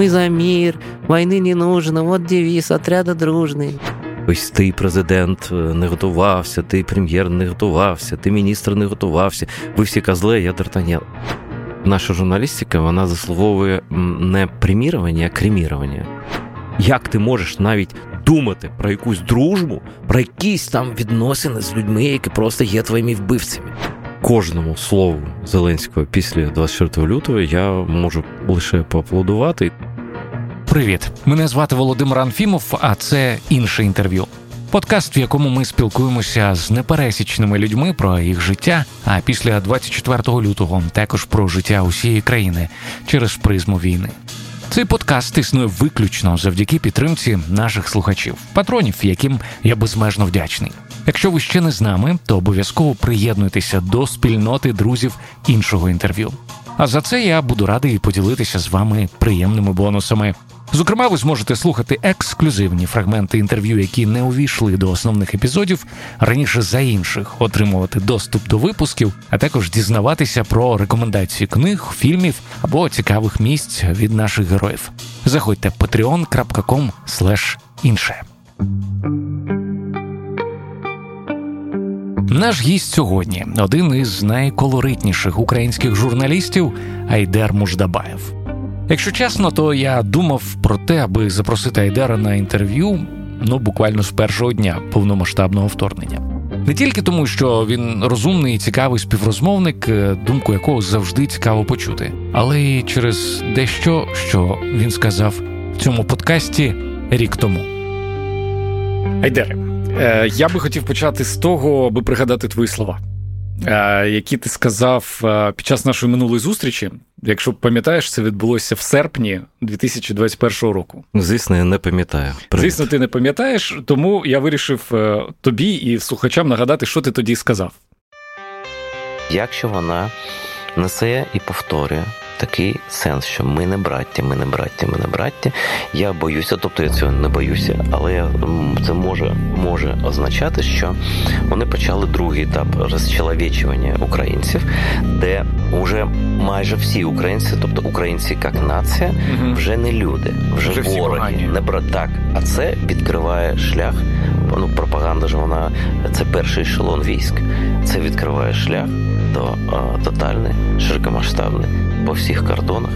ми за мір, війни не нужно, от девіз, отряда дружний. Ось ти президент е, не готувався, ти прем'єр не готувався, ти міністр не готувався. Ви всі козли, я Д'Артаньян. Наша журналістика вона заслуговує не премірування, а кремірування. Як ти можеш навіть думати про якусь дружбу, про якісь там відносини з людьми, які просто є твоїми вбивцями? Кожному слову Зеленського після 24 лютого я можу лише поаплодувати. Привіт, мене звати Володимир Анфімов, а це інше інтерв'ю. Подкаст, в якому ми спілкуємося з непересічними людьми про їх життя. А після 24 лютого також про життя усієї країни через призму війни. Цей подкаст існує виключно завдяки підтримці наших слухачів, патронів, яким я безмежно вдячний. Якщо ви ще не з нами, то обов'язково приєднуйтеся до спільноти друзів іншого інтерв'ю. А за це я буду радий поділитися з вами приємними бонусами. Зокрема, ви зможете слухати ексклюзивні фрагменти інтерв'ю, які не увійшли до основних епізодів, раніше за інших, отримувати доступ до випусків, а також дізнаватися про рекомендації книг, фільмів або цікавих місць від наших героїв. Заходьте patreon.com інше. Наш гість сьогодні один із найколоритніших українських журналістів Айдер Муждабаєв. Якщо чесно, то я думав про те, аби запросити Айдера на інтерв'ю ну буквально з першого дня повномасштабного вторгнення. Не тільки тому, що він розумний і цікавий співрозмовник, е, думку якого завжди цікаво почути, але й через дещо, що він сказав в цьому подкасті рік тому. Айдере, я би хотів почати з того, аби пригадати твої слова. Е, які ти сказав е, під час нашої минулої зустрічі. Якщо пам'ятаєш, це відбулося в серпні 2021 року. Звісно, я не пам'ятаю. Привіт. Звісно, ти не пам'ятаєш, тому я вирішив е, тобі і слухачам нагадати, що ти тоді сказав. Якщо вона несе і повторює такий сенс, що ми не браття, ми не браття, ми не браття. Я боюся, тобто я цього не боюся, але це може може означати, що вони почали другий етап розчеловічування українців, де вже майже всі українці, тобто українці як нація, вже не люди, вже, вже вороги, не братак. А це відкриває шлях. Ну, пропаганда ж вона це перший ешелон військ. Це відкриває шлях до тотальної широкомасштабної по всіх кордонах,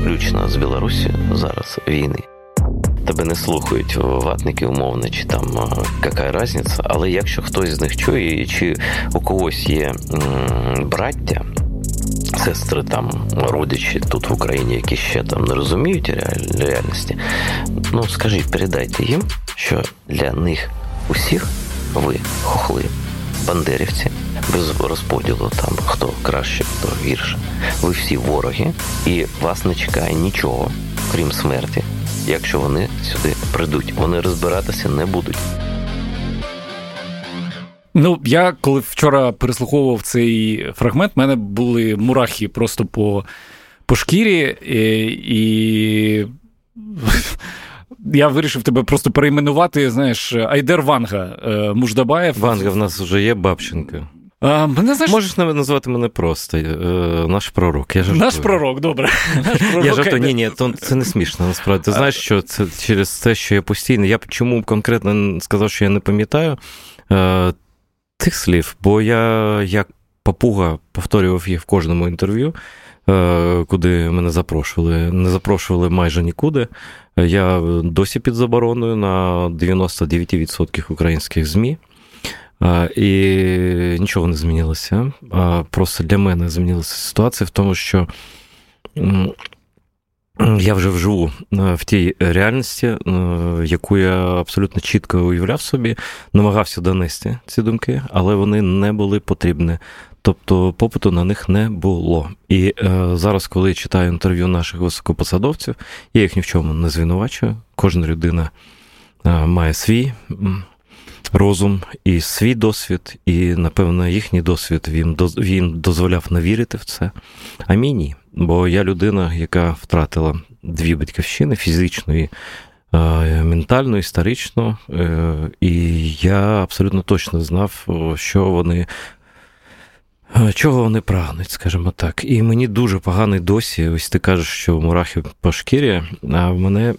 включно з Білорусі зараз війни. Тебе не слухають ватники умовно, чи там яка різниця, але якщо хтось з них чує, чи у когось є браття, сестри там, родичі тут в Україні, які ще там не розуміють реальності, ну скажіть, передайте їм, що для них усіх ви хохли, бандерівці без розподілу там хто краще, хто гірше. Ви всі вороги, і вас не чекає нічого, крім смерті. Якщо вони сюди прийдуть, вони розбиратися не будуть. Ну, я коли вчора переслуховував цей фрагмент, в мене були мурахи просто по по шкірі, і, і я вирішив тебе просто перейменувати. Знаєш, Айдер Ванга е, Муждабаєв. Ванга в нас вже є Бабченка. А, мене, знаєш... Можеш назвати мене просто е, наш пророк. Я Наш пророк, добре. Наш пророк, я жартую, ні, ні, то це не смішно. Насправді ти знаєш, що це через те, що я постійно. Я чому конкретно сказав, що я не пам'ятаю е, тих слів, бо я як папуга повторював їх в кожному інтерв'ю. Е, куди мене запрошували, не запрошували майже нікуди. Я досі під забороною на 99% українських ЗМІ. І нічого не змінилося. Просто для мене змінилася ситуація в тому, що я вже вживу в тій реальності, яку я абсолютно чітко уявляв собі, намагався донести ці думки, але вони не були потрібні. Тобто попиту на них не було. І е, зараз, коли я читаю інтерв'ю наших високопосадовців, я їх ні в чому не звинувачую. Кожна людина е, має свій розум і свій досвід, і, напевно, їхній досвід він він дозволяв не вірити в це. А мені ні. Бо я людина, яка втратила дві батьківщини фізично і е, ментально, історично, е, і я абсолютно точно знав, що вони Чого вони прагнуть, скажімо так. І мені дуже поганий досі. Ось ти кажеш, що мурахи по шкірі, а в мене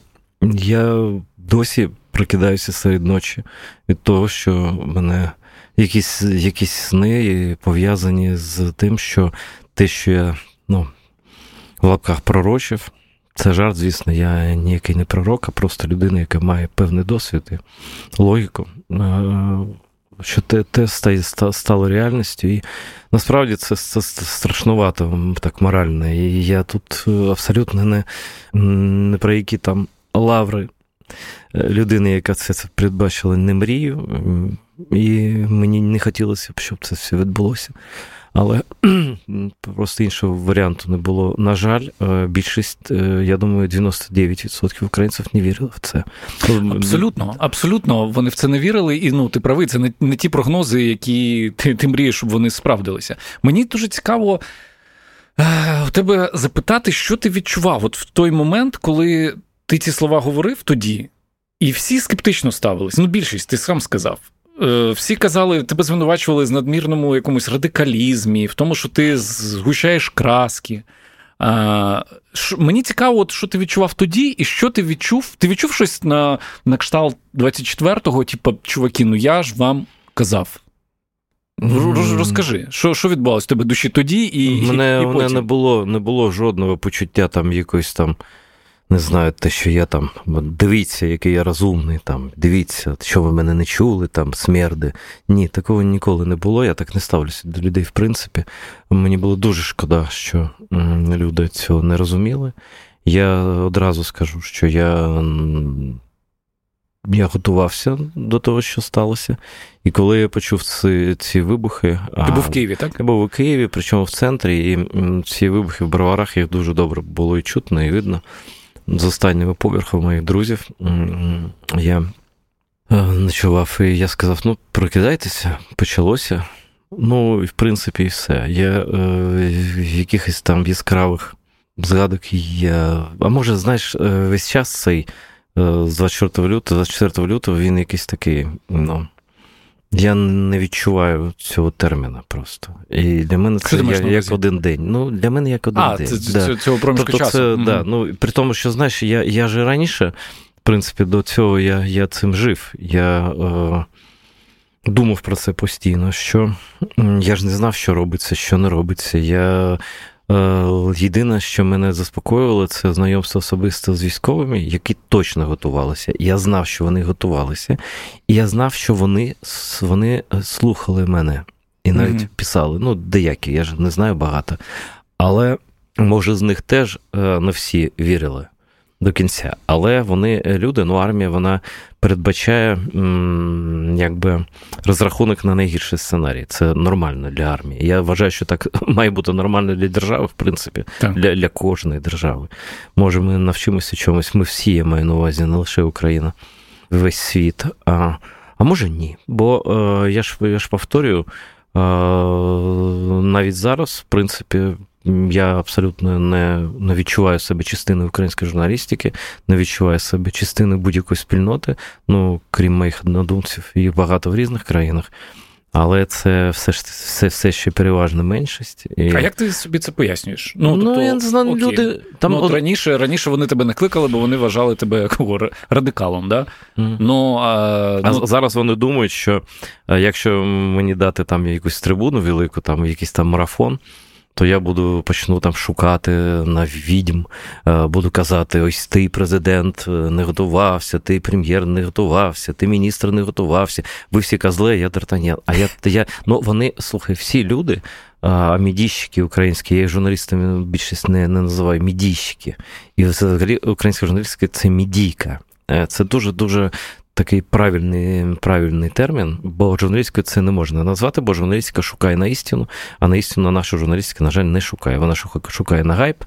я досі прокидаюся серед ночі від того, що мене якісь якісь сни пов'язані з тим, що те, що я ну, в лапках пророчив, це жарт, звісно, я ніякий не пророк, а просто людина, яка має певний досвід і логіку. Що те те стало реальністю, і насправді це це страшнувато так морально. І я тут абсолютно не не про які там лаври е, людини, яка це передбачила, не мрію. І мені не хотілося б, щоб це все відбулося. Але просто іншого варіанту не було. На жаль, е, більшість, е, я думаю, 99% українців не вірили в це. Абсолютно, абсолютно. Вони в це не вірили, і ну ти правий, це не, не ті прогнози, які ти, ти мрієш, щоб вони справдилися. Мені дуже цікаво. Е, у тебе запитати, що ти відчував от в той момент, коли ти ці слова говорив тоді, і всі скептично ставились. Ну, більшість, ти сам сказав. Е, всі казали, тебе звинувачували з надмірному якомусь радикалізмі, в тому, що ти згущаєш краски. А, ш, Мені цікаво, от, що ти відчував тоді, і що ти відчув? Ти відчув щось на на кшталт 24-го, типу, чуваки, ну я ж вам казав. Розкажи, що що відбувалося в тебе душі тоді і. Мене, і, і потім? мене не було не було жодного почуття там якоїсь там не знаю, те, що я там, дивіться, який я розумний, там, дивіться, що ви мене не чули, там, смерди. Ні, такого ніколи не було. Я так не ставлюся до людей, в принципі. Мені було дуже шкода, що люди цього не розуміли. Я одразу скажу, що я. Я готувався до того, що сталося. І коли я почув ці ці вибухи. Ти був в Києві, так? Я був у Києві, причому в центрі, і ці вибухи в броварах їх дуже добре було і чутно, і видно з останнього поверху моїх друзів я е, ночував, і я сказав: ну, прокидайтеся, почалося. Ну, в принципі, і все. Я е, якихось там яскравих згадок я. А може, знаєш, е, весь час цей з 24 лютого, 24 лютого він якийсь такий, ну. Я не відчуваю цього терміна просто. І для мене це я, як один день. Ну, для мене як один а, день. Це, да. Цього проміжку тобто часу. Це, mm-hmm. да, ну, При тому, що знаєш, я я ж раніше, в принципі, до цього я я цим жив. Я е, думав про це постійно. що Я ж не знав, що робиться, що не робиться. Я єдине, що мене заспокоювало, це знайомство особисто з військовими, які точно готувалися. Я знав, що вони готувалися, і я знав, що вони вони е, слухали мене і навіть mm-hmm. писали. Ну, деякі, я ж не знаю багато. Але може з них теж е, не всі вірили до кінця. Але вони е, люди, ну армія вона передбачає якби розрахунок на найгірший сценарій. Це нормально для армії. Я вважаю, що так має бути нормально для держави, в принципі, для для кожної держави. Може, ми навчимося чомусь. Ми всі я маю на увазі, не лише Україна, весь світ. А а може ні. Бо е, я ж я ж повторюю. Навіть зараз, в принципі, я абсолютно не не відчуваю себе частиною української журналістики, не відчуваю себе частиною будь-якої спільноти, ну крім моїх однодумців, їх багато в різних країнах. Але це все ж все, все ще переважна меншість. І... А як ти собі це пояснюєш? Ну, ну тобто, я не знаю, окей. люди там ну, от раніше раніше вони тебе не кликали, бо вони вважали тебе кого, радикалом. Да? Mm. Ну, а, а ну... зараз вони думають, що якщо мені дати там якусь трибуну велику, там якийсь там марафон то я буду почну там шукати на відьм, е, буду казати: ось ти президент е, не готувався, ти прем'єр не готувався, ти міністр не готувався. Ви всі козли, я Д'Артаньян. А я я ну вони слухай, всі люди. А мідійщики українські, я їх журналістами більшість не не називаю мідійщики. І взагалі українська журналістика це мідійка. Е, це дуже дуже такий правильний правильний термін, бо журналістикою це не можна назвати, бо журналістика шукає на істину, а на істину наша журналістика, на жаль, не шукає. Вона шукає на гайп.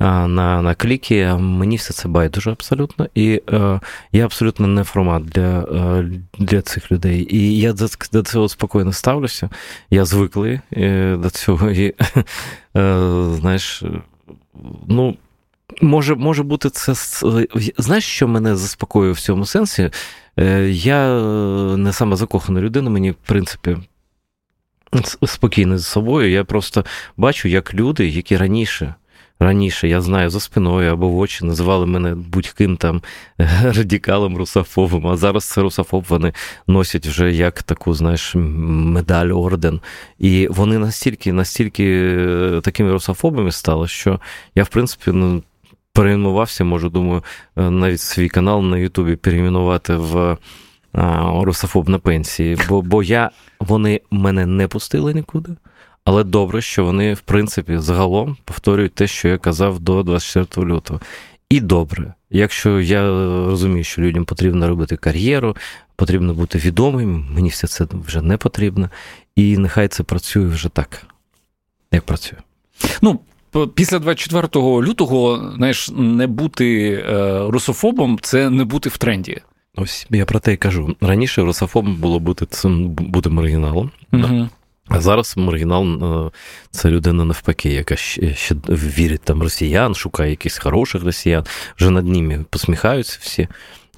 На на кліки, мені все це байдуже абсолютно. І е, я абсолютно не формат для е, для цих людей. І я до, до цього спокійно ставлюся. Я звиклий е, до цього. І, е, знаєш, ну, Може може бути, це. Знаєш, що мене заспокоює в цьому сенсі? Е, я не саме закохана людина, мені, в принципі, спокійний з собою. Я просто бачу, як люди, які раніше. Раніше я знаю за спиною або в очі називали мене будь-ким там радикалом русофобом, а зараз це русофоб вони носять вже як таку, знаєш, медаль, орден. І вони настільки, настільки такими русофобами стали, що я, в принципі, ну, перейменувався, можу, думаю, навіть свій канал на Ютубі перейменувати в русофоб на пенсії, бо бо я, вони мене не пустили нікуди. Але добре, що вони, в принципі, загалом повторюють те, що я казав до 24 лютого. І добре, якщо я розумію, що людям потрібно робити кар'єру, потрібно бути відомим, мені все це вже не потрібно. І нехай це працює вже так, як працює. Ну, після 24 лютого, знаєш, не бути е, русофобом це не бути в тренді. Ось я про те й кажу. Раніше русофобом було бути цим бути маргіналом. Угу. А зараз маргінал е, це людина навпаки, яка ще, ще вірить там росіян, шукає якихось хороших росіян, вже над ними посміхаються всі.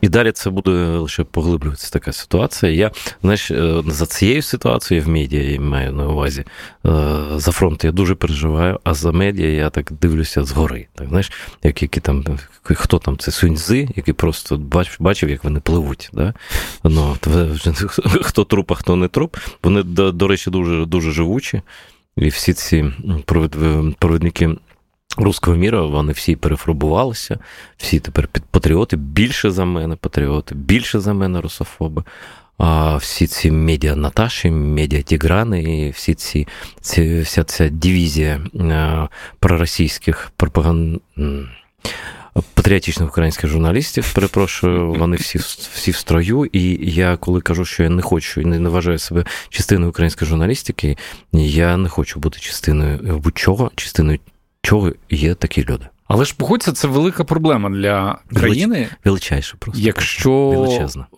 І далі це буде лише поглиблюватися така ситуація. Я знаєш, е, за цією ситуацією в медіа я маю на увазі. Е, за фронт я дуже переживаю, а за медіа я так дивлюся згори. Так, знаєш, як які там, хто там це суньзи, який просто бач, бачив, як вони пливуть. Да? Ну, Хто труп, а хто не труп. Вони, до речі, дуже дуже живучі. І всі ці провідники руського міра вони всі перефарбувалися, всі тепер патріоти, більше за мене патріоти, більше за мене русофоби. А всі ці медіа Наташі, медіа Тіграни, і всі ці, ці вся ця дивізія а, проросійських пропаганд. Патріотичних українських журналістів, перепрошую, вони всі всі в строю. І я коли кажу, що я не хочу і не вважаю себе частиною української журналістики, я не хочу бути частиною будь-чого, частиною чого є такі люди. Але ж погодься, це велика проблема для країни. Величайше просто. Якщо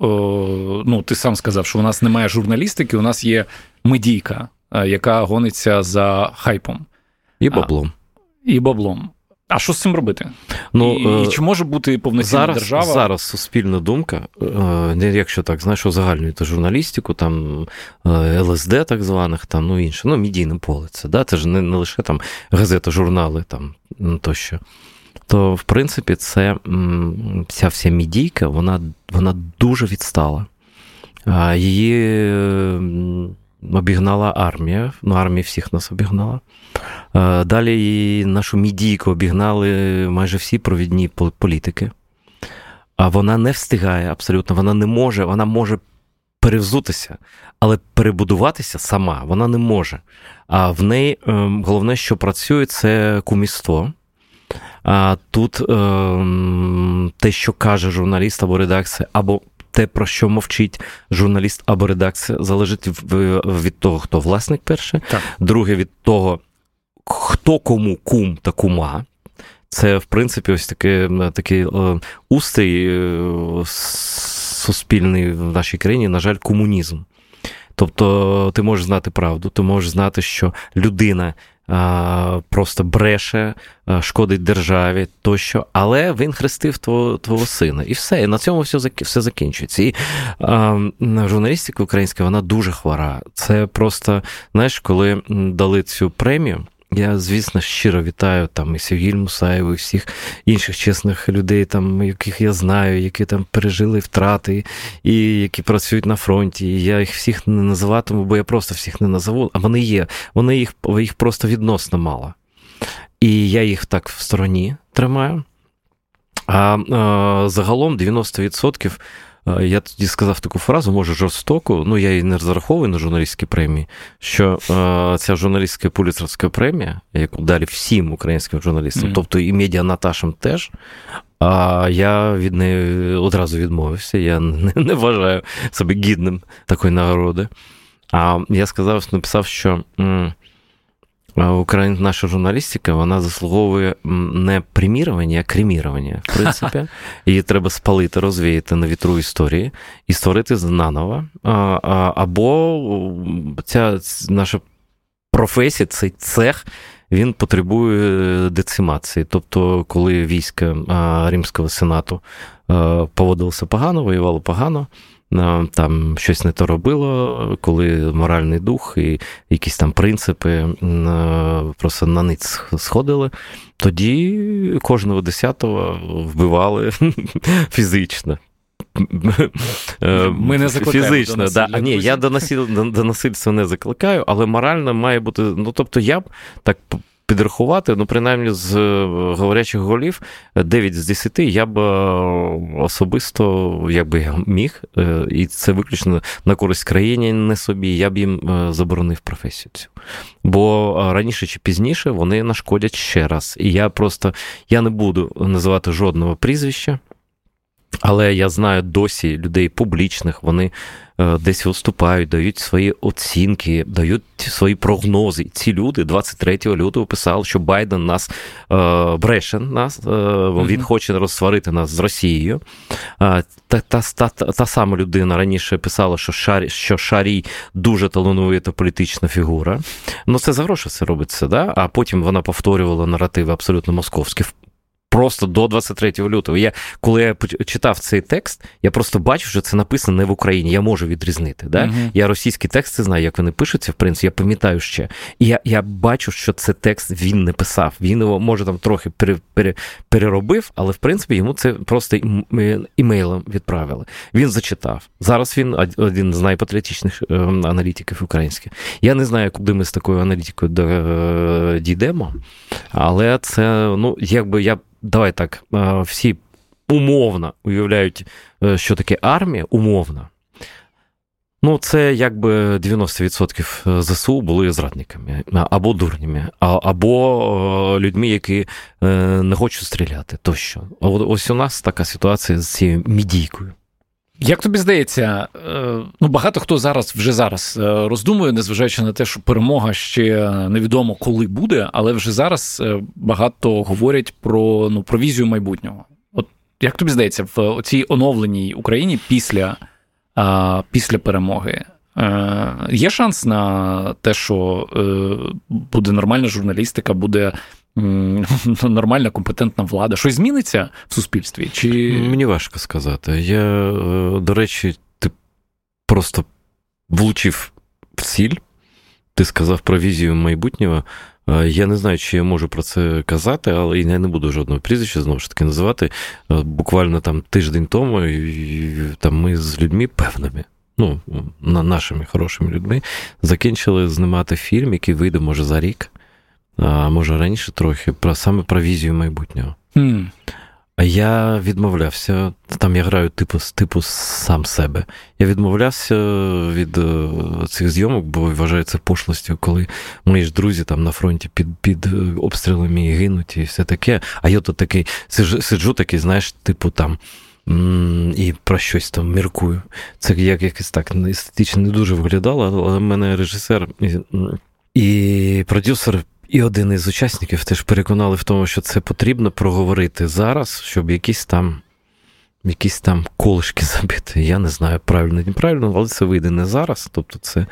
о, ну, ти сам сказав, що у нас немає журналістики, у нас є медійка, е, яка гониться за хайпом. І баблом. А, і баблом. А що з цим робити? Ну, І, і чи може бути повноцінна зараз, держава? Зараз суспільна думка, не якщо так, знаєш, узагальнюєте журналістику, там е, ЛСД, так званих, там, ну інше, ну, медійне поле це, да? це ж не, не лише там газета, журнали там ну, тощо. То, в принципі, це ця вся медійка, вона, вона дуже відстала. Її обігнала армія, ну, армія всіх нас обігнала. Е, далі нашу мідійку обігнали майже всі провідні політики. А вона не встигає абсолютно, вона не може, вона може перевзутися, але перебудуватися сама вона не може. А в неї ем, головне, що працює, це кумівство. А тут ем, те, що каже журналіст або редакція, або те, про що мовчить журналіст або редакція, залежить від того, хто власник перше, так. друге від того, хто кому кум та кума. Це, в принципі, ось таке, такий е, устрій е, суспільний в нашій країні, на жаль, комунізм. Тобто ти можеш знати правду, ти можеш знати, що людина просто бреше, шкодить державі тощо, але він хрестив твого твого сина. І все. І на цьому все все закінчується. І журналістика українська вона дуже хвора. Це просто, знаєш, коли дали цю премію. Я, звісно, щиро вітаю там і Сергій Мусаєв, і всіх інших чесних людей, там, яких я знаю, які там пережили втрати, і які працюють на фронті. І Я їх всіх не називатиму, бо я просто всіх не назову, а вони є. Вони їх їх просто відносно мало. І я їх так в стороні тримаю. А, а загалом 90% Е, я тоді сказав таку фразу, може жорстоку, ну я її не розраховую на журналістські премії, що е, ця журналістська пуліцерська премія, яку далі всім українським журналістам, mm. тобто і медіа Наташам теж. А я від неї одразу відмовився. Я не, не вважаю себе гідним такої нагороди. А я сказав, написав, що. М- наша журналістика, вона заслуговує не примірування, а кремірування. В принципі, її треба спалити, розвіяти на вітру історії і створити наново. Або ця наша професія, цей цех. Він потребує децимації. Тобто, коли війська Римського сенату поводилося погано, воювало погано, там щось не то робило, коли моральний дух і якісь там принципи просто на ниць сходили, тоді кожного десятого вбивали фізично. Ми не Фізично, до да. А, ні, я до насильства, до насильства не закликаю, але морально має бути. Ну, тобто, я б так підрахувати, ну, принаймні, з е, говорячих голів 9 з 10 я б е, особисто, якби я міг, е, і це виключно на користь країні, не собі, я б їм заборонив професію цю. Бо раніше чи пізніше вони нашкодять ще раз. І я просто я не буду називати жодного прізвища. Але я знаю досі людей публічних, вони е, десь виступають, дають свої оцінки, дають свої прогнози. Ці люди 23 лютого писали, що Байден нас е, бреше нас, е, він хоче розсварити нас з Росією. Та та, та, та сама людина раніше писала, що Шарі, що Шарій дуже талановита політична фігура. Ну це за гроші все робиться, да? а потім вона повторювала наративи абсолютно московські просто до 23 лютого. Я коли я читав цей текст, я просто бачу, що це написано не в Україні. Я можу відрізнити. Да? Uh-huh. Я російські тексти знаю, як вони пишуться, в принципі, я пам'ятаю ще. І я я бачу, що це текст він не писав. Він його може там трохи пере, пере, переробив, але в принципі йому це просто імейлом відправили. Він зачитав. Зараз він один з найпатріотичніших ем, аналітиків українських. Я не знаю, куди ми з такою аналітикою е, дійдемо, але це ну якби я давай так, е, всі умовно уявляють, е, що таке армія, умовно. Ну, це якби 90% е, ЗСУ були зрадниками або дурнями, або людьми, які не хочуть стріляти. Тощо. Ось у нас така ситуація з цією мідійкою. Як тобі здається, ну багато хто зараз вже зараз роздумує, незважаючи на те, що перемога ще невідомо коли буде, але вже зараз багато говорять про ну про візію майбутнього. От як тобі здається, в цій оновленій Україні після, після перемоги? Є шанс на те, що буде нормальна журналістика, буде нормальна компетентна влада. Щось зміниться в суспільстві? Чи... Мені важко сказати. Я, е, до речі, ти просто влучив в ціль. Ти сказав про візію майбутнього. Е, я не знаю, чи я можу про це казати, але я не буду жодного прізвища знову ж таки називати. Е, буквально там тиждень тому там ми з людьми певними, ну, нашими хорошими людьми, закінчили знімати фільм, який вийде, може, за рік а може раніше трохи, про саме про візію майбутнього. Mm. А я відмовлявся, там я граю типу типу сам себе. Я відмовлявся від е, цих зйомок, бо вважаю це пошлостю, коли мої ж друзі там на фронті під під е, обстрілами гинуть і все таке. А я тут такий сиджу, сиджу такий, знаєш, типу там. І про щось там міркую. Це як якось так естетично не дуже виглядало, але в мене режисер і, і продюсер і один із учасників теж переконали в тому, що це потрібно проговорити зараз, щоб якісь там якісь там колишки забити. Я не знаю, правильно неправильно, але це вийде не зараз. Тобто це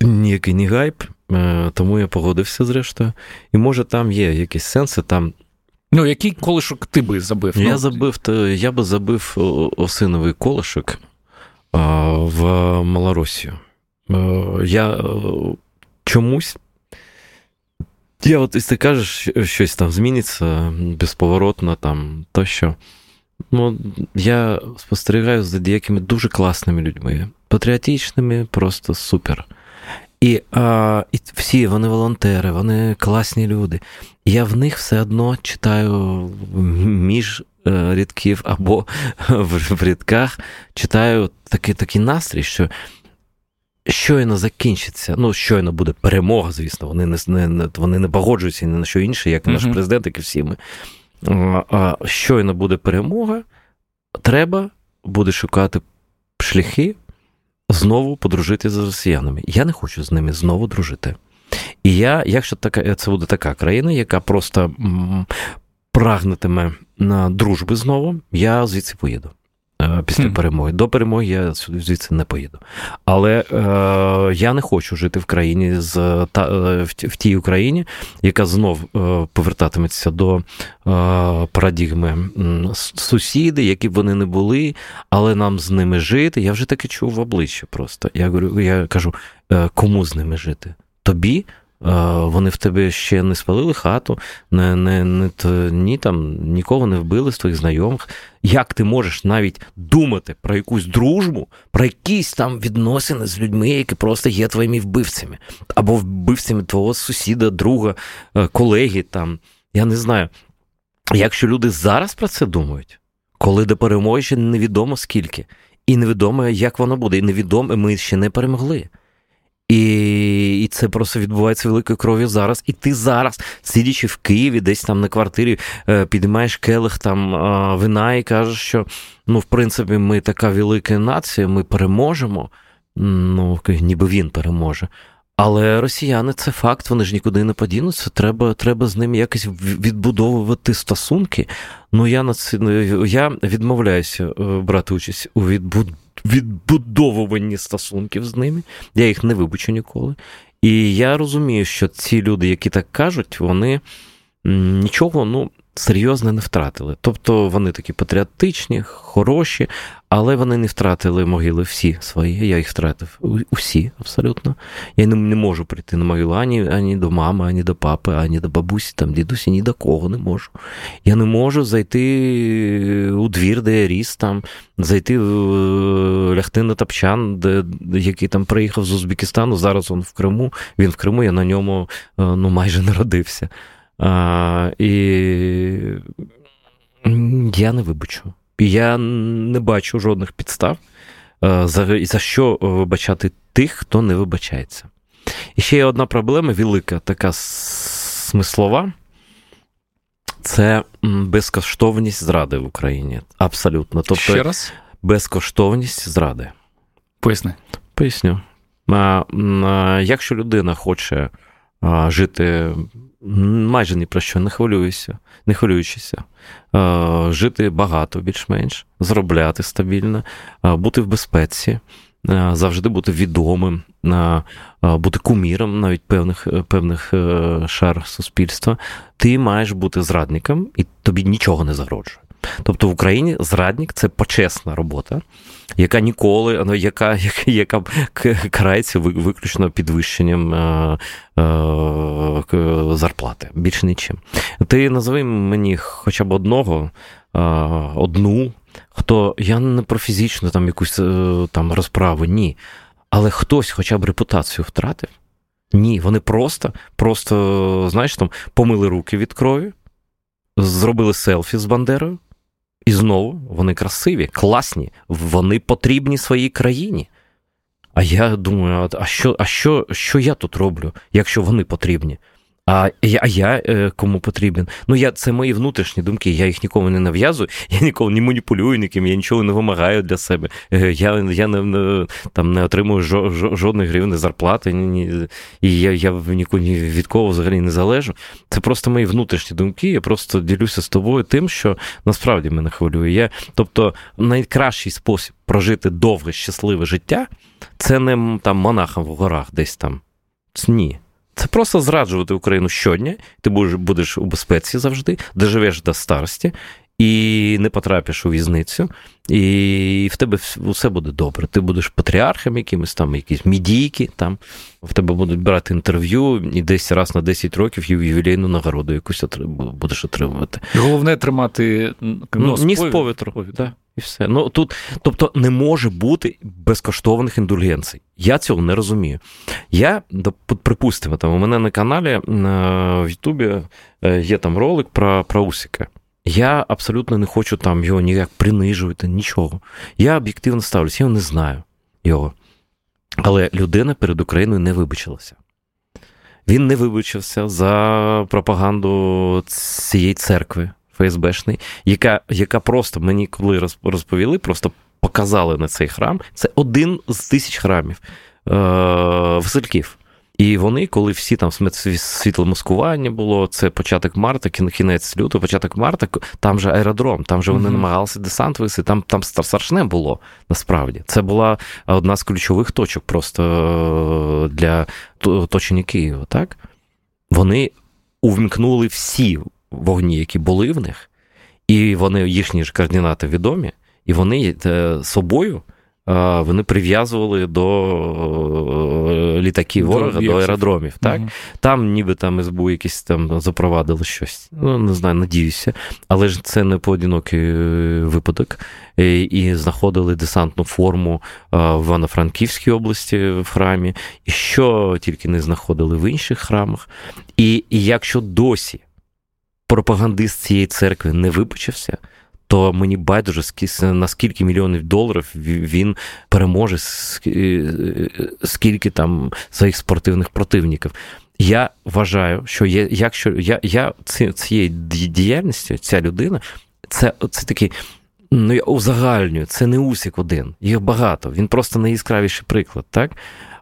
ніякий не гайп, е, тому я погодився зрештою. І може там є якісь сенси там. Ну, який колишок ти би забив? Я ну, забив, то я би забив осиновий колишок в Малоросію. Е, я чомусь я от, якщо ти кажеш, щось там зміниться безповоротно, там тощо. Ну, я спостерігаю за деякими дуже класними людьми, патріотичними, просто супер. І а, і всі вони волонтери, вони класні люди. Я в них все одно читаю між е, рядків або в рядках читаю такий такий настрій, що щойно закінчиться, ну щойно буде перемога, звісно, вони не не, вони не погоджуються ні на що інше, як наш uh-huh. президент, як і всі ми. А щойно буде перемога, треба буде шукати шляхи знову подружити з росіянами. Я не хочу з ними знову дружити. І я, якщо така, це буде така країна, яка просто прагнетиме на дружби знову, я звідси поїду. Е, після mm. перемоги. До перемоги я звідси не поїду. Але е, я не хочу жити в країні з та в, в тій Україні, яка знов е, повертатиметься до е, парадігми сусіди, які б вони не були, але нам з ними жити. Я вже таке чув в обличчя. Просто я говорю, я кажу, е, кому з ними жити? Тобі? Вони в тебе ще не спалили хату, не, не, не, ні там нікого не вбили з твоїх знайомих. Як ти можеш навіть думати про якусь дружбу, про якісь там відносини з людьми, які просто є твоїми вбивцями, або вбивцями твого сусіда, друга, е, колеги там. Я не знаю. Якщо люди зараз про це думають, коли до перемоги ще невідомо скільки, і невідомо, як воно буде, і невідомо, ми ще не перемогли. І і це просто відбувається великою кров'ю зараз. І ти зараз, сидячи в Києві, десь там на квартирі, е, підіймаєш келих там вина і кажеш, що ну, в принципі, ми така велика нація, ми переможемо. Ну, ніби він переможе. Але росіяни це факт, вони ж нікуди не подінуться. Треба треба з ними якось відбудовувати стосунки. Ну я на це я відмовляюся е, брати участь у відбуд відбудовуванні стосунків з ними. Я їх не вибачу ніколи. І я розумію, що ці люди, які так кажуть, вони нічого ну, серйозно не втратили. Тобто вони такі патріотичні, хороші, але вони не втратили могили всі свої. Я їх втратив усі абсолютно. Я не, не можу прийти на могилу ані ані до мами, ані до папи, ані до бабусі, там, дідусі, ні до кого не можу. Я не можу зайти у двір, де я ріс, там, зайти лягти на тапчан, де, який там приїхав з Узбекистану. Зараз він в Криму. Він в Криму, я на ньому е, ну, майже народився. А, І я не вибачу. Я не бачу жодних підстав, е, за, за що вибачати тих, хто не вибачається. І ще є одна проблема велика, така смислова. Це безкоштовність зради в Україні. Абсолютно. Тобто, ще раз? безкоштовність зради. Поясни. Поясню. А, а, Якщо людина хоче а, жити майже ні про що не хвилююся, не хвилюючися, жити багато, більш-менш, заробляти стабільно, бути в безпеці, завжди бути відомим, бути куміром навіть певних певних е, шар суспільства. Ти маєш бути зрадником, і тобі нічого не загрожує. Тобто в Україні зрадник це почесна робота, яка ніколи, ну, яка яка карається виключно підвищенням е, е, зарплати. Більше нічим. Ти назви мені хоча б одного, е, одну, хто я не про фізичну там якусь е, там розправу, ні. Але хтось хоча б репутацію втратив. Ні, вони просто, просто, знаєш, там помили руки від крові, зробили селфі з Бандерою. І знову вони красиві, класні, вони потрібні своїй країні. А я думаю, а що а що, що я тут роблю, якщо вони потрібні? А я а я е, кому потрібен? Ну, я це мої внутрішні думки, я їх нікому не нав'язую, я ніколи не маніпулюю ніким, я нічого не вимагаю для себе. Е, я я не, там не отримую жо, жо, жодної гривни зарплати, ні, і я я нікого ні від кого взагалі не залежу. Це просто мої внутрішні думки. Я просто ділюся з тобою тим, що насправді мене хвилює. Я, Тобто, найкращий спосіб прожити довге, щасливе життя це не там монахом в горах десь там. Ні. Це просто зраджувати Україну щодня, ти будеш будеш у безпеці завжди, доживеш до старості і не потрапиш у в'язницю, і в тебе все буде добре. Ти будеш патріархом якимось там, якісь мідійки, там в тебе будуть брати інтерв'ю, і десь раз на 10 років ювілейну нагороду якусь будеш отримувати. Головне тримати нос ну, ніс по вітру. Да. І все. Ну тут, тобто, не може бути безкоштовних індульгенцій. Я цього не розумію. Я припустимо, там у мене на каналі в Ютубі е, є там ролик про, про Усіка. Я абсолютно не хочу там його ніяк принижувати, нічого. Я об'єктивно ставлюся, я не знаю його. Але людина перед Україною не вибачилася. Він не вибачився за пропаганду цієї церкви ФСБшний, яка яка просто мені коли розповіли, просто показали на цей храм. Це один з тисяч храмів е, Васильків. І вони, коли всі там світло маскування було, це початок марта, кінець лютого, початок марта, там же аеродром, там же вони mm-hmm. намагалися десант висити, там там страшне було насправді. Це була одна з ключових точок просто е, для оточення Києва. так? Вони увімкнули всі вогні, які були в них, і вони їхні ж координати відомі, і вони е, собою вони прив'язували до е, літаків ворога, до, аеродромів. Так? Угу. Там, ніби там СБУ якісь там запровадили щось. Ну, не знаю, надіюся. Але ж це не поодинокий е, випадок. І, і знаходили десантну форму в Івано-Франківській області в храмі, і що тільки не знаходили в інших храмах. І, І якщо досі пропагандист цієї церкви не вибачився, то мені байдуже на скільки мільйонів доларів він переможе, скільки там своїх спортивних противників. Я вважаю, що є, якщо я я цією діяльністю, ця людина, це це такий. Ну, я узагальнюю, це не усік один, їх багато. Він просто найяскравіший приклад, так?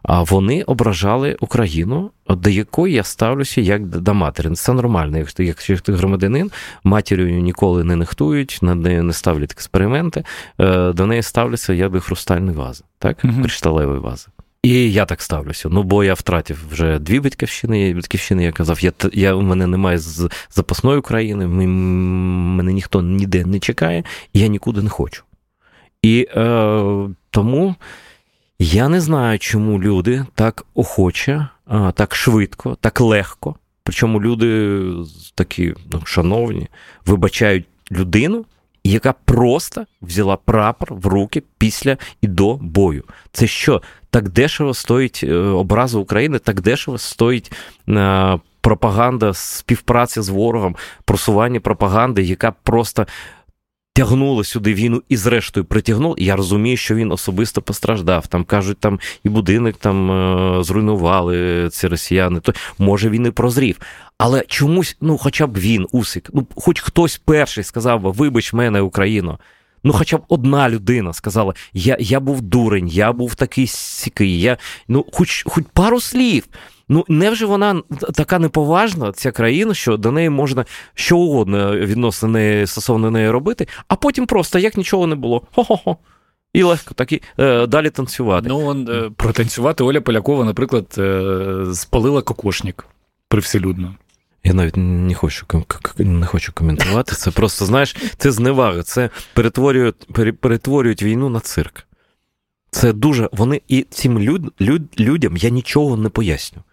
А вони ображали Україну, до якої я ставлюся як до матері. Це нормально. Якщо якщо ти громадянин, матір'ю ніколи не нехтують, над нею не ставлять експерименти, е, до неї ставляться як до хрустальної вази, так? Угу. Кришталевої вази. І я так ставлюся. Ну, бо я втратив вже дві батьківщини. Батьківщини, я казав, я, я, у мене немає з запасної країни, мене ніхто ніде не чекає, і я нікуди не хочу. І е, тому я не знаю, чому люди так охоче, так швидко, так легко. Причому люди такі ну, шановні, вибачають людину, яка просто взяла прапор в руки після і до бою. Це що? Так дешево стоїть е, образа України, так дешево стоїть е, пропаганда, співпраця з ворогом, просування пропаганди, яка просто тягнули сюди війну і, зрештою, притягнули. Я розумію, що він особисто постраждав. Там кажуть, там і будинок там е, зруйнували ці росіяни. То може він і прозрів. Але чомусь, ну, хоча б він, Усик, ну, хоч хтось перший сказав би, вибач мене, Україно. Ну, хоча б одна людина сказала: я я був дурень, я був такий сікий, я ну, хоч хоч пару слів. Ну, невже вона така неповажна, ця країна, що до неї можна що угодно відносно неї стосовно неї робити, а потім просто як нічого не було. Хо-хо-хо. І легко так і е, далі танцювати. Ну, он, е, протанцювати Оля Полякова, наприклад, е, спалила кокошник привселюдно. Я навіть не хочу не хочу коментувати. Це просто, знаєш, це зневага, це перетворюють перетворюють війну на цирк. Це дуже. Вони і цим люд, люд, людям я нічого не поясню.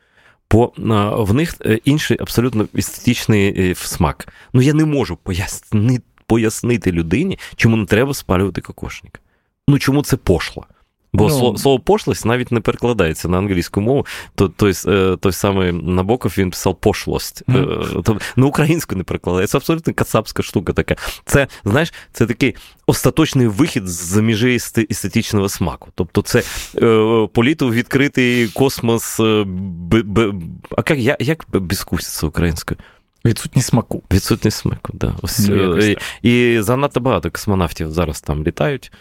Бо в них е, інший абсолютно естетичний е, смак. Ну я не можу пояснити, пояснити людині, чому не треба спалювати кокошник. Ну чому це пошло? Бо ну, слово пошлость навіть не перекладається на англійську мову. То, той, е, той самий Набоков він писав пошлость. Mm. То, на українську не перекладається. Це абсолютно кацапська штука така. Це, знаєш, це такий остаточний вихід з межі естетичного смаку. Тобто, це е, політу відкритий космос. Е, б, б, а як як безкуситься українською? Відсутність смаку. Відсутність смаку, да. Ось, ну, і, і занадто багато космонавтів зараз там літають.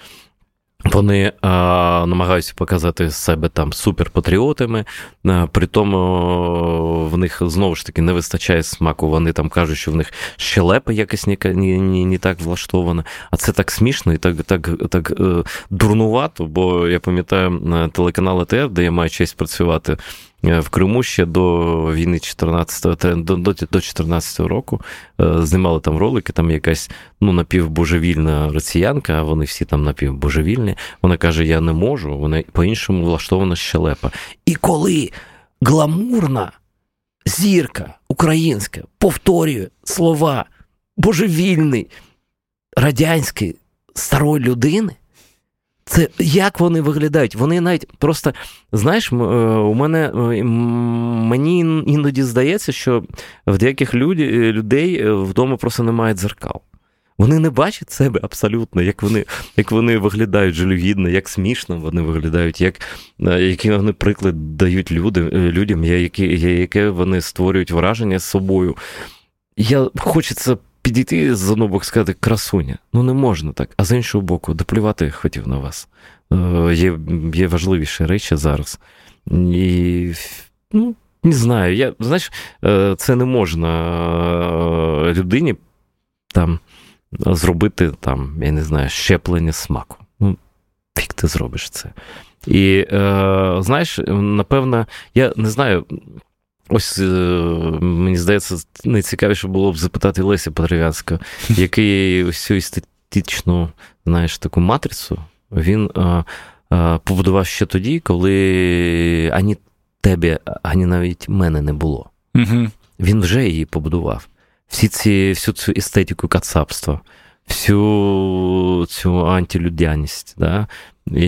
Вони а, намагаються показати себе там суперпатріотами, а, при тому в них знову ж таки не вистачає смаку. Вони там кажуть, що в них щелепа якось не, не, не, не так влаштована. А це так смішно і так так, так е, дурнувато. Бо я пам'ятаю телеканал АТР, де я маю честь працювати Е, в Криму ще до війни 14 до, до 14-го року е, знімали там ролики, там якась ну, напівбожевільна росіянка, вони всі там напівбожевільні. Вона каже: Я не можу, вона по-іншому влаштована щелепа. І коли гламурна зірка українська повторює слова божевільний радянський старої людини. Це як вони виглядають? Вони навіть просто, знаєш, е, у мене е, мені іноді здається, що в деяких е, людей вдома просто немає дзеркал. Вони не бачать себе абсолютно, як вони як вони виглядають жалюгідно, як смішно вони виглядають, як, який вони приклад дають люди, людям, яке вони створюють враження з собою. Я Хочеться підійти з одного боку сказати красуня. Ну не можна так. А з іншого боку, доплювати хотів на вас. Е, є є важливіші речі зараз. І ну, не знаю. Я, Знаєш, е, це не можна е, людині там зробити там, я не знаю, щеплення смаку. Ну, фік ти зробиш це. І е, знаєш, напевно, я не знаю. Ось мені здається, найцікавіше було б запитати Леся Подерев'янська, який ось цю естетичну, знаєш, таку матрицю він е, е, побудував ще тоді, коли ані тебе, ані навіть мене не було. Угу. Він вже її побудував. Всі ці, Всю цю естетику кацапства, всю цю антилюдяність. Да? І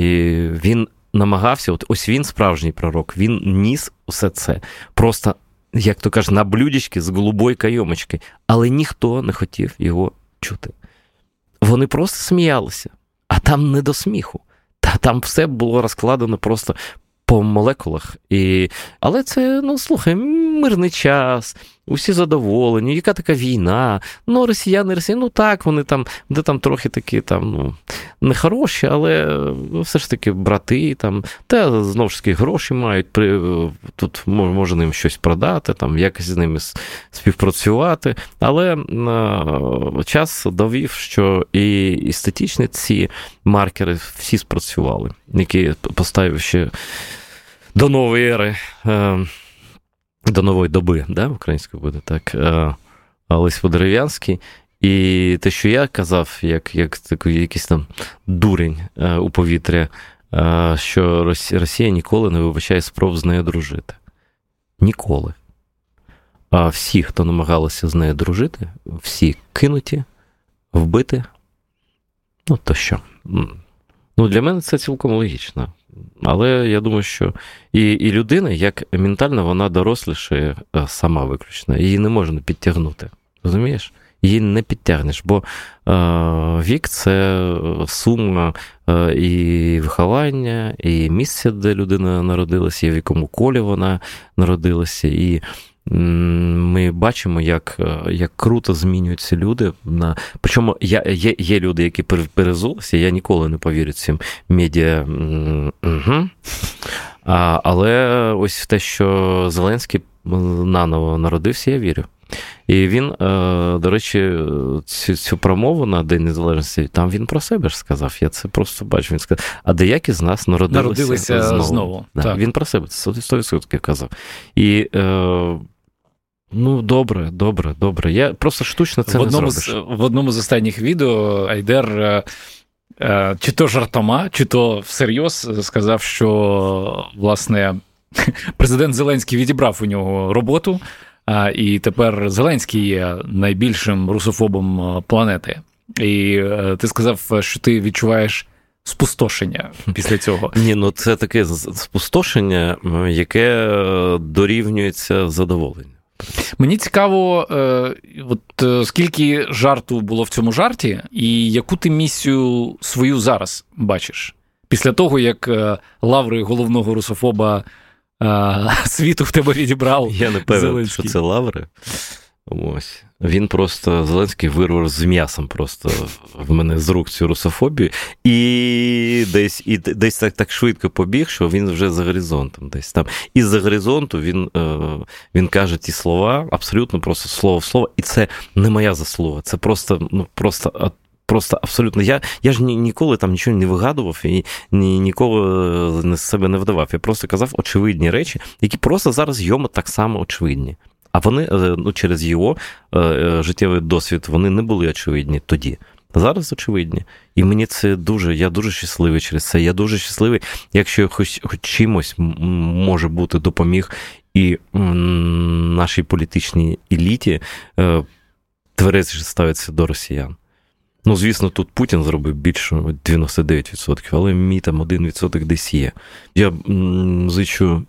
він намагався, от ось він справжній пророк, він ніс усе це. Просто, як то кажуть, на блюдечки з голубої кайомочки, але ніхто не хотів його чути. Вони просто сміялися, а там не до сміху. Та там все було розкладено просто по молекулах. І... Але це, ну слухай, мирний час, усі задоволені, яка така війна? Ну, росіяни, росіяни, ну так, вони там, де там трохи такі там, ну, нехороші, але ну, все ж таки брати, там, та знову ж таки гроші мають, при, тут можна їм щось продати, там, якось з ними співпрацювати. Але а, час довів, що і естетичні ці маркери всі спрацювали, які поставив ще до нової ери. Е, до нової доби, да, українською буде так. Е, Олесь Подерев'янський. І те, що я казав, як як такий якийсь там дурень е, у повітря, е, що Росія ніколи не вибачає спроб з нею дружити. Ніколи. А всі, хто намагалися з нею дружити, всі кинуті, вбити. Ну, то що? Ну, Для мене це цілком логічно. Але я думаю, що і і людина, як ментально, вона дорослішає е, сама виключно. Її не можна підтягнути. Розумієш? Її не підтягнеш, бо е, вік це сума е, і виховання, і місце, де людина народилася, і в якому колі вона народилася. І ми бачимо, як як круто змінюються люди. На... Причому я, є є люди, які перезулися, я ніколи не повірю цим медіа. Угу. А, Але ось в те, що Зеленський наново народився, я вірю. І він, е, до речі, цю цю промову на День Незалежності, там він про себе ж сказав. Я це просто бачу. Він сказав, а деякі з нас народилися, народилися знову. знову. Да, так. Він про себе це 100% казав. І е, Ну, добре, добре, добре. Я просто штучно це в не зробиш. З, в одному з останніх відео Айдер е, е, чи то жартома, чи то всерйоз сказав, що власне президент Зеленський відібрав у нього роботу, і тепер Зеленський є найбільшим русофобом е, планети. І е, ти сказав, що ти відчуваєш. Спустошення після цього. Ні, ну це таке спустошення, яке е, дорівнюється задоволенню. Мені цікаво, е, от е, скільки жарту було в цьому жарті, і яку ти місію свою зараз бачиш? Після того, як е, лаври головного русофоба світу в тебе відібрав. Я не певен, що це лаври. Ось. Він просто Зеленський вирвав з м'ясом просто в мене з рук цю русофобію, і десь і десь так так швидко побіг, що він вже за горизонтом. Десь там. І за горизонту він е, він каже ті слова, абсолютно просто слово в слово, і це не моя заслуга. Це просто, ну просто. Просто абсолютно. Я я ж ні, ніколи там нічого не вигадував і ні, ніколи з себе не вдавав. Я просто казав очевидні речі, які просто зараз йому так само очевидні. А вони е, ну, через його е, е, життєвий досвід вони не були очевидні тоді. Зараз очевидні. І мені це дуже, я дуже щасливий через це. Я дуже щасливий, якщо хоч, хоч чимось може бути допоміг і нашій політичній еліті тверезіше ставиться до росіян. Ну, звісно, тут Путін зробив більше 99%, але мій там 1% десь є. Я зичу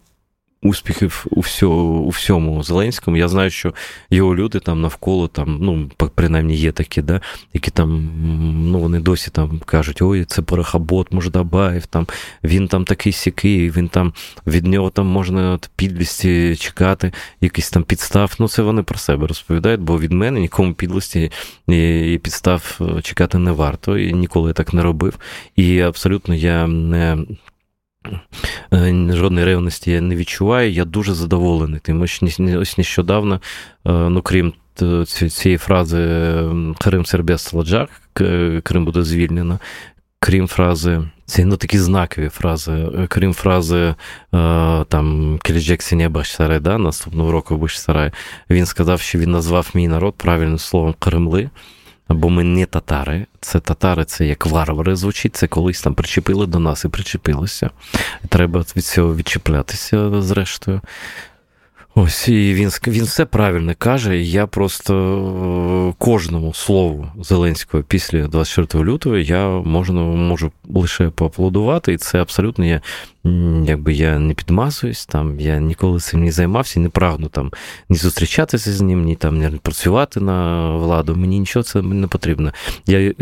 успіхів у всьому, у всьому Зеленському. Я знаю, що його люди там навколо там, ну, принаймні є такі, да, які там, ну, вони досі там кажуть, ой, це Порохобот, Мождабаєв, там, він там такий сякий, він там від нього там можна підлісті чекати, якийсь там підстав. Ну, це вони про себе розповідають, бо від мене нікому підлості і підстав чекати не варто. І ніколи так не робив. І абсолютно я не Жодної ревності я не відчуваю. Я дуже задоволений. Тим ось нещодавно, ну крім цієї фрази Крим Сербес Сладжак, Крим буде звільнено, крім фрази, це ну такі знакові фрази, крім фрази там Келіджек Сінєба Сарай, да, наступного року в він сказав, що він назвав мій народ правильним словом Кремли. Бо ми не татари, це татари, це як варвари звучить, це колись там причепили до нас і причепилися. Треба від цього відчіплятися, зрештою. Ось і він він все правильно каже. Я просто е, кожному слову Зеленського після 24 лютого я можу, можу лише поаплодувати, і це абсолютно я якби я не підмазуюсь, там я ніколи цим не займався, не прагну там ні зустрічатися з ним, ні там не працювати на владу. Мені нічого це не потрібно. Я е,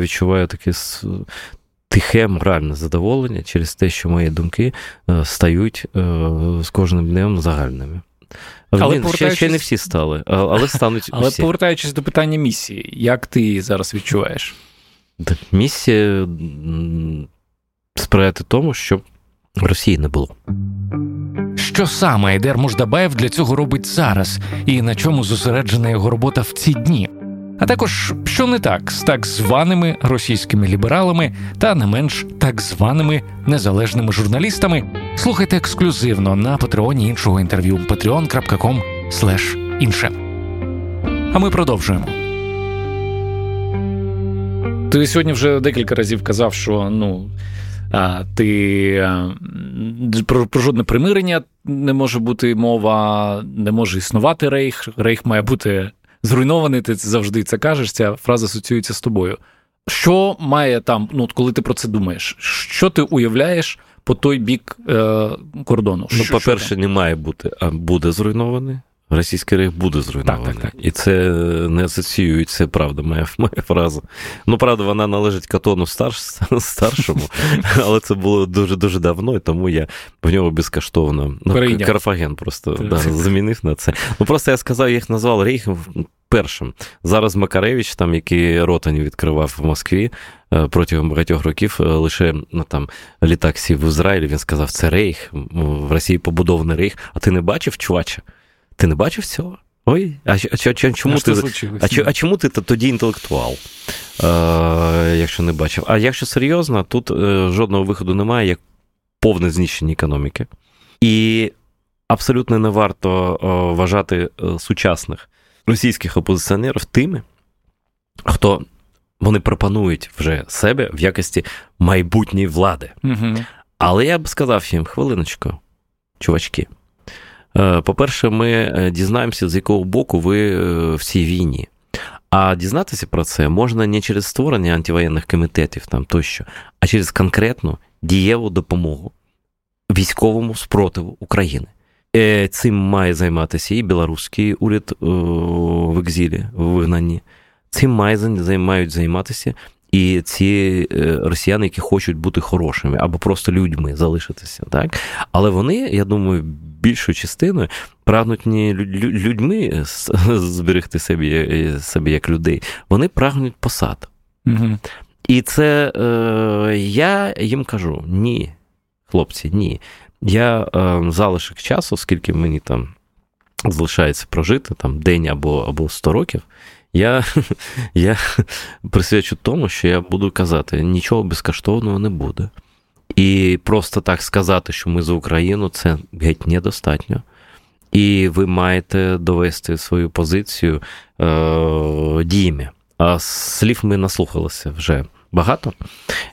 відчуваю таке. Тихе моральне задоволення через те, що мої думки е, стають з кожним днем загальними. Але Блін, повертаючись... ще, ще не всі стали, але стануть. Але всі. повертаючись до питання місії, як ти її зараз відчуваєш? Місія сприяти тому, щоб Росії не було. Що саме Айдер Муждабаєв для цього робить зараз, і на чому зосереджена його робота в ці дні? А також що не так з так званими російськими лібералами та не менш так званими незалежними журналістами, слухайте ексклюзивно на патреоні іншого інтерв'ю patreon.com інше. А ми продовжуємо. Ти сьогодні вже декілька разів казав, що ну. А, ти про, про жодне примирення не може бути мова, не може існувати рейх. Рейх має бути зруйнований, ти завжди це кажеш, ця фраза асоціюється з тобою. Що має там, ну коли ти про це думаєш, що ти уявляєш по той бік е, кордону? Ну, що, по-перше, що не має бути, а буде зруйнований. Російський рейх буде зруйнований. Так, так, так. І це не асоціюється, правда, моя моя фраза. Ну, правда, вона належить Катону старш, старшому, але це було дуже-дуже давно, і тому я в нього безкоштовно. Ну, Карфаген просто да, замінив на це. Ну, просто я сказав, я їх назвав рейхом першим. Зараз Макаревич, там, який ротані відкривав в Москві е, протягом багатьох років, е, лише ну, там, літак сів в Ізраїлі, він сказав, це рейх, в Росії побудований рейх, а ти не бачив, чувача? Ти не бачив цього? Ой, а, а, а чому а ти а, а чому ти тоді інтелектуал, е, якщо не бачив? А якщо серйозно, тут е, жодного виходу немає, як повне знищення економіки. І абсолютно не варто е, вважати е, сучасних російських опозиціонерів тими, хто вони пропонують вже себе в якості майбутньої влади. Угу. Але я б сказав їм хвилиночку, чувачки. Е, по-перше, ми е, дізнаємося, з якого боку ви е, в цій війні. А дізнатися про це можна не через створення антивоєнних комітетів там тощо, а через конкретну дієву допомогу військовому спротиву України. Цим має займатися і білоруський уряд в екзілі, в вигнанні. Цим має мають займатися і ці росіяни, які хочуть бути хорошими або просто людьми залишитися, так але вони, я думаю, більшою частиною прагнуть не людьми зберегти собі е, собі як людей, вони прагнуть посад. Угу. І це е, я їм кажу: ні, хлопці, ні. Я е, залишок часу, скільки мені там залишається прожити, там день або або 100 років. Я я присвячу тому, що я буду казати, нічого безкоштовного не буде. І просто так сказати, що ми за Україну, це геть недостатньо. І ви маєте довести свою позицію е, діями. А слів ми наслухалися вже багато.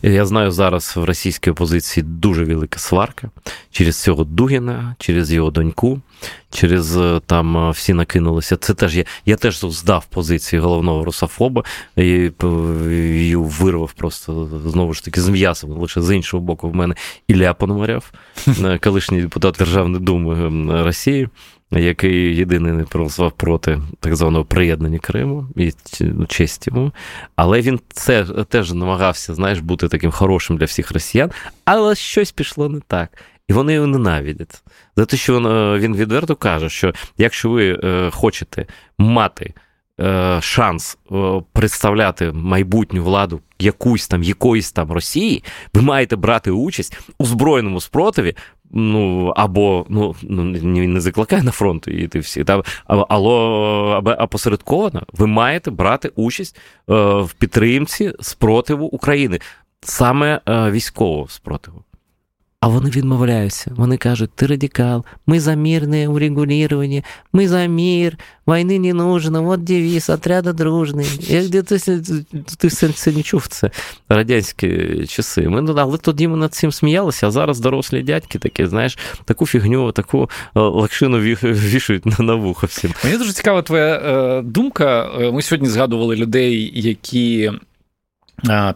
Я знаю, зараз в російській опозиції дуже велика сварка через цього Дугіна, через його доньку, через е, там е, всі накинулися. Це теж я я теж здав позиції головного русофоба і її вирвав просто знову ж таки з м'ясом, лише з іншого боку, в мене Ілля Пономарєв, е, колишній депутат Державної думи Росії який єдиний не проголосував проти так званого приєднання Криму і ну, честь йому. Але він це теж намагався, знаєш, бути таким хорошим для всіх росіян, але щось пішло не так. І вони його ненавидять. За те, що він, е, відверто каже, що якщо ви е, хочете мати е, шанс представляти майбутню владу якусь там, якоїсь там Росії, ви маєте брати участь у збройному спротиві. Ну, або ну, ну не закликає на фронт йти всі, там, або опосередковано, ви маєте брати участь в підтримці спротиву України, саме військового спротиву. А вони відмовляються. Вони кажуть, ти радикал, ми за мирне урегулювання, ми за мир, війни не нужно, от девіз, отряда дружний. Я, ти, ти все це не чув, це радянські часи. Ми, ну, але тоді ми над цим сміялися, а зараз дорослі дядьки такі, знаєш, таку фігню, таку е, лакшину вішують на, вухо всім. Мені дуже цікава твоя е, думка. Е, ми сьогодні згадували людей, які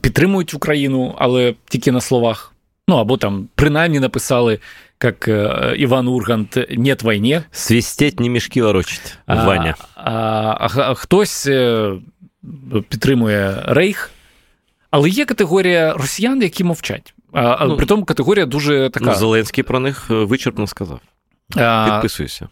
підтримують Україну, але тільки на словах. Ну, або там принаймні написали, як э, Іван Ургант «Нет війні». Свістеть не мішки ворочить, Ваня. А, а, а хтось э, підтримує Рейх, але є категорія росіян, які мовчать. А, ну, При тому категорія дуже така. Ну, Зеленський про них е, вичерпно сказав. А, Підписуюся.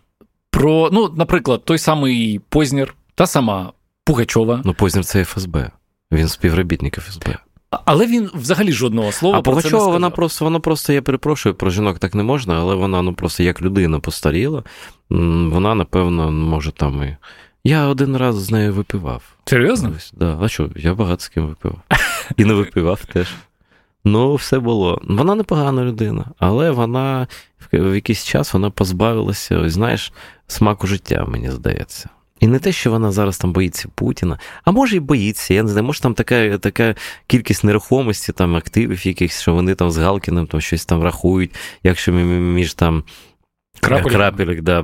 Про, ну, наприклад, той самий Познір, та сама Пугачова. Ну, Познір це ФСБ. Він співробітник ФСБ. Але він взагалі жодного слова. А про чого вона просто, вона просто, я перепрошую, про жінок так не можна, але вона ну просто як людина постаріла. Вона, напевно, може там і. Я один раз з нею випивав. Серйозно? Да. А що, я багато з ким випивав. І не випивав теж. Ну, все було. Вона непогана людина, але вона в якийсь час вона позбавилася, ось знаєш, смаку життя, мені здається. І не те, що вона зараз там боїться Путіна, а може і боїться. Я не знаю, може там така така кількість нерухомості, там активів, якихось, що вони там з Галкіним там щось там рахують, якщо між там. Крапелек, да,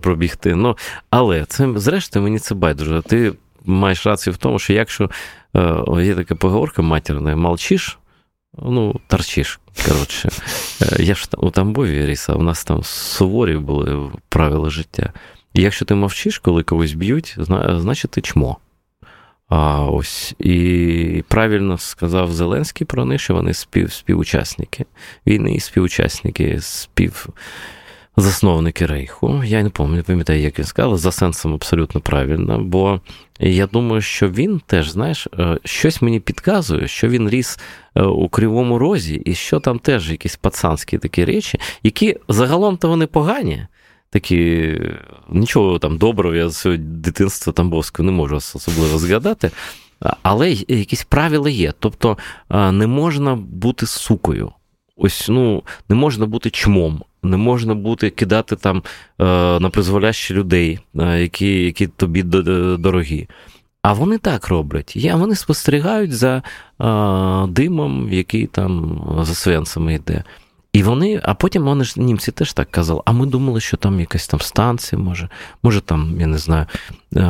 пробігти. Ну, Але це, зрештою, мені це байдуже. Ти маєш рацію в тому, що якщо е, є така поговорка матерна, молчиш, ну, торчиш. Коротше, е, я ж у Тамбові ріс, а у нас там суворі були правила життя. І якщо ти мовчиш, коли когось б'ють, значить ти чмо. А ось і правильно сказав Зеленський про них, що вони спів, співучасники війни, співучасники, співзасновники Рейху. Я не пам'ятаю, як він сказав, за сенсом абсолютно правильно. Бо я думаю, що він теж, знаєш, е, щось мені підказує, що він ріс е, у Кривому Розі, і що там теж якісь пацанські такі речі, які загалом-то вони погані такі нічого там доброго, я з дитинства Тамбовського не можу особливо згадати. Але якісь правила є. Тобто не можна бути сукою. Ось ну, не можна бути чмом, не можна бути кидати там на призволящі людей, які які тобі дорогі. А вони так роблять. Я, Вони спостерігають за димом, який там за свенцями йде. І вони, а потім вони ж німці теж так казали, а ми думали, що там якась там станція, може, може там, я не знаю, е,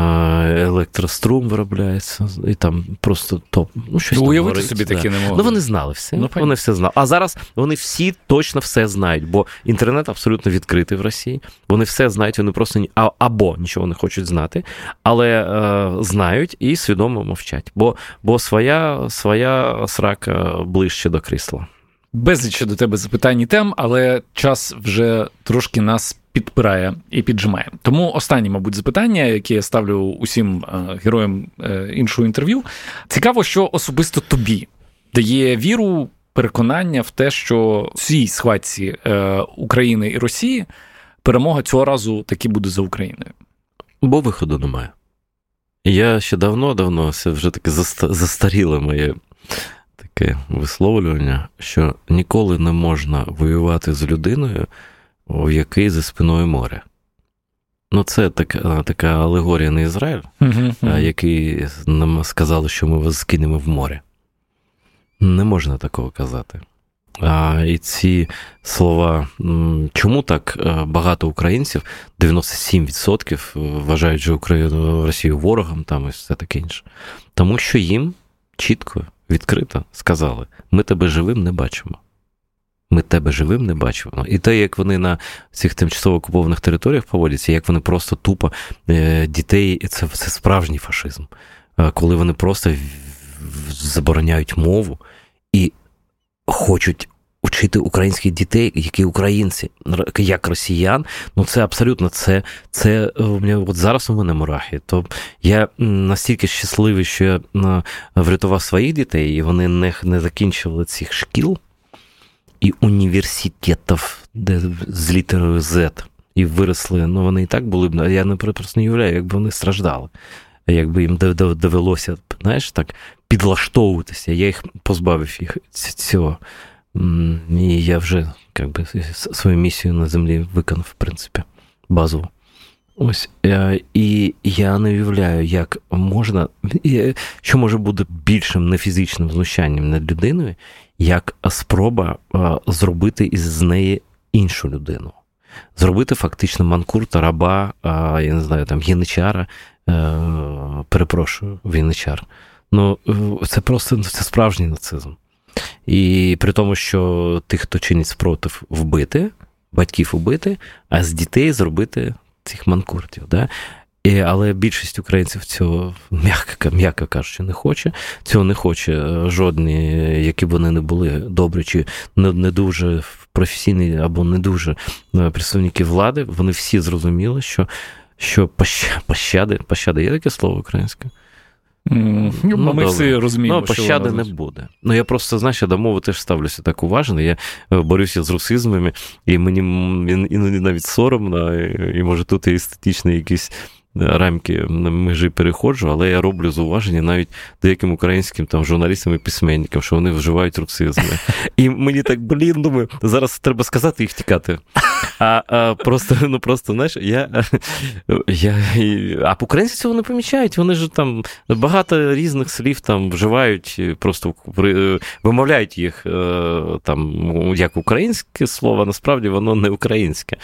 електрострум виробляється, і там просто топ. Ну, щось ну, Уявити собі да. таке не можна. Ну, вони знали все. Ну, вони все знали. А зараз вони всі точно все знають, бо інтернет абсолютно відкритий в Росії. Вони все знають, вони просто або нічого не хочуть знати, але е, знають і свідомо мовчать. Бо бо своя, своя срака ближче до крісла безліч до тебе запитань і тем, але час вже трошки нас підпирає і піджимає. Тому останнє, мабуть, запитання, яке я ставлю усім е, героям е, іншого інтерв'ю. Цікаво, що особисто тобі дає віру, переконання в те, що в цій схватці е, України і Росії перемога цього разу таки буде за Україною. Бо виходу немає. Я ще давно-давно це вже таке застаріле моє таке висловлювання, що ніколи не можна воювати з людиною, у якій за спиною море. Ну, це така така алегорія на Ізраїль, uh-huh, uh-huh. який нам сказали, що ми вас скинемо в море. Не можна такого казати. А, І ці слова, чому так багато українців, 97% вважають що Україну Росію ворогом там і все таке інше. Тому що їм чітко відкрито сказали: ми тебе живим не бачимо. Ми тебе живим не бачимо. І те, як вони на цих тимчасово окупованих територіях поводяться, як вони просто тупо е, дітей, це це справжній фашизм, е, коли вони просто забороняють мову і хочуть вчити українських дітей, які українці, як росіян. Ну це абсолютно це це мене от зараз у мене мурахи. То я настільки щасливий, що я врятував своїх дітей, і вони не, не закінчували цих шкіл і університетів, де з літерою Z. І виросли, ну вони і так були б. Я не просто не уявляю, якби вони страждали, якби їм довелося, знаєш, так підлаштовуватися. Я їх позбавив їх цього. І я вже якби, свою місію на землі виконав, в принципі, базово. Ось. І я не уявляю, як можна, що може бути більшим нефізичним знущанням над людиною, як спроба зробити із неї іншу людину. Зробити фактично манкурта, раба, я не знаю, там, яничара, е, перепрошую, віничар. Ну, це просто це справжній нацизм. І при тому, що тих, хто чинить спротив, вбити, батьків убити, а з дітей зробити цих манкуртів. Да? І, Але більшість українців цього, м'яко м'яко кажучи, не хоче. Цього не хоче е, жодні, які б вони не були добрі, чи не, не дуже професійні або не дуже е, представники влади. Вони всі зрозуміли, що що пощади, пощади, є таке слово українське? Mm, ну, Ми добре. всі розуміємо, Ну, пощади не буде. Ну, я просто, знаєш, я до мови теж ставлюся так уважно. Я е, борюся з русизмами, і мені іноді навіть соромно, і, може тут і естетичний якийсь рамки межі переходжу, але я роблю зауваження навіть деяким українським там журналістам і письменникам, що вони вживають русизми. І мені так, блін, думаю, зараз треба сказати і втікати. А а просто, ну просто, знаєш, я. я А українці цього не помічають. Вони ж там багато різних слів там вживають, просто вимовляють їх е, там як українське слово, насправді воно не українське.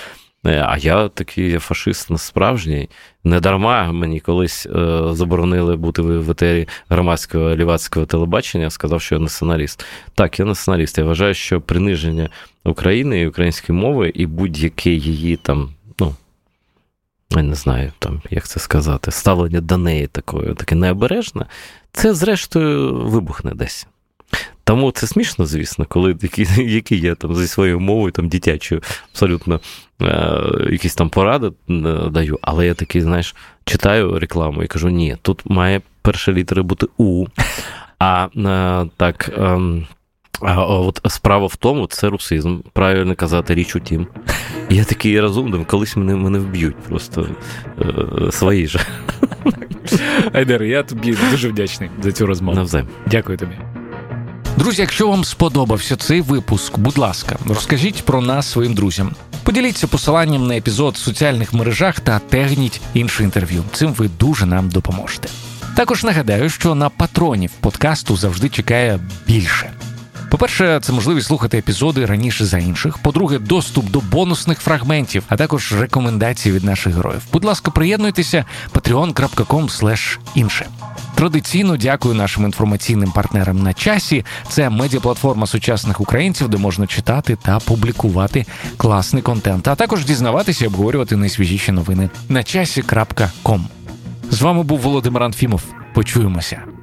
Е, а я такий фашист справжній. Не дарма мені колись е, заборонили бути в етері громадського лівацького телебачення, сказав, що я націоналіст. Так, я націоналіст. Я вважаю, що приниження України і української мови і будь-яке її там, ну. Я не знаю, там, як це сказати, ставлення до неї такою, таке необережне, це, зрештою, вибухне десь. Тому це смішно, звісно, коли які, які я там зі своєю мовою там дитячою абсолютно е, якісь там поради е, даю, але я такий, знаєш, читаю рекламу і кажу: ні, тут має перша літера бути У. А е, так. Е, а от справа в тому, це русизм, правильно казати річ у тім. Я такий розумний, колись мене мене вб'ють просто е, свої ж. Айдер, я тобі дуже вдячний за цю розмову. Навзаєм. Дякую тобі. Друзі, якщо вам сподобався цей випуск, будь ласка, розкажіть про нас своїм друзям. Поділіться посиланням на епізод в соціальних мережах та тегніть інше інтерв'ю. Цим ви дуже нам допоможете. Також нагадаю, що на патронів подкасту завжди чекає більше. По-перше, це можливість слухати епізоди раніше за інших. По-друге, доступ до бонусних фрагментів, а також рекомендації від наших героїв. Будь ласка, приєднуйтеся patreon.com інше. Традиційно дякую нашим інформаційним партнерам на часі. Це медіаплатформа сучасних українців, де можна читати та публікувати класний контент, а також дізнаватися і обговорювати найсвіжіші новини на часі.ком. З вами був Володимир Анфімов. Почуємося.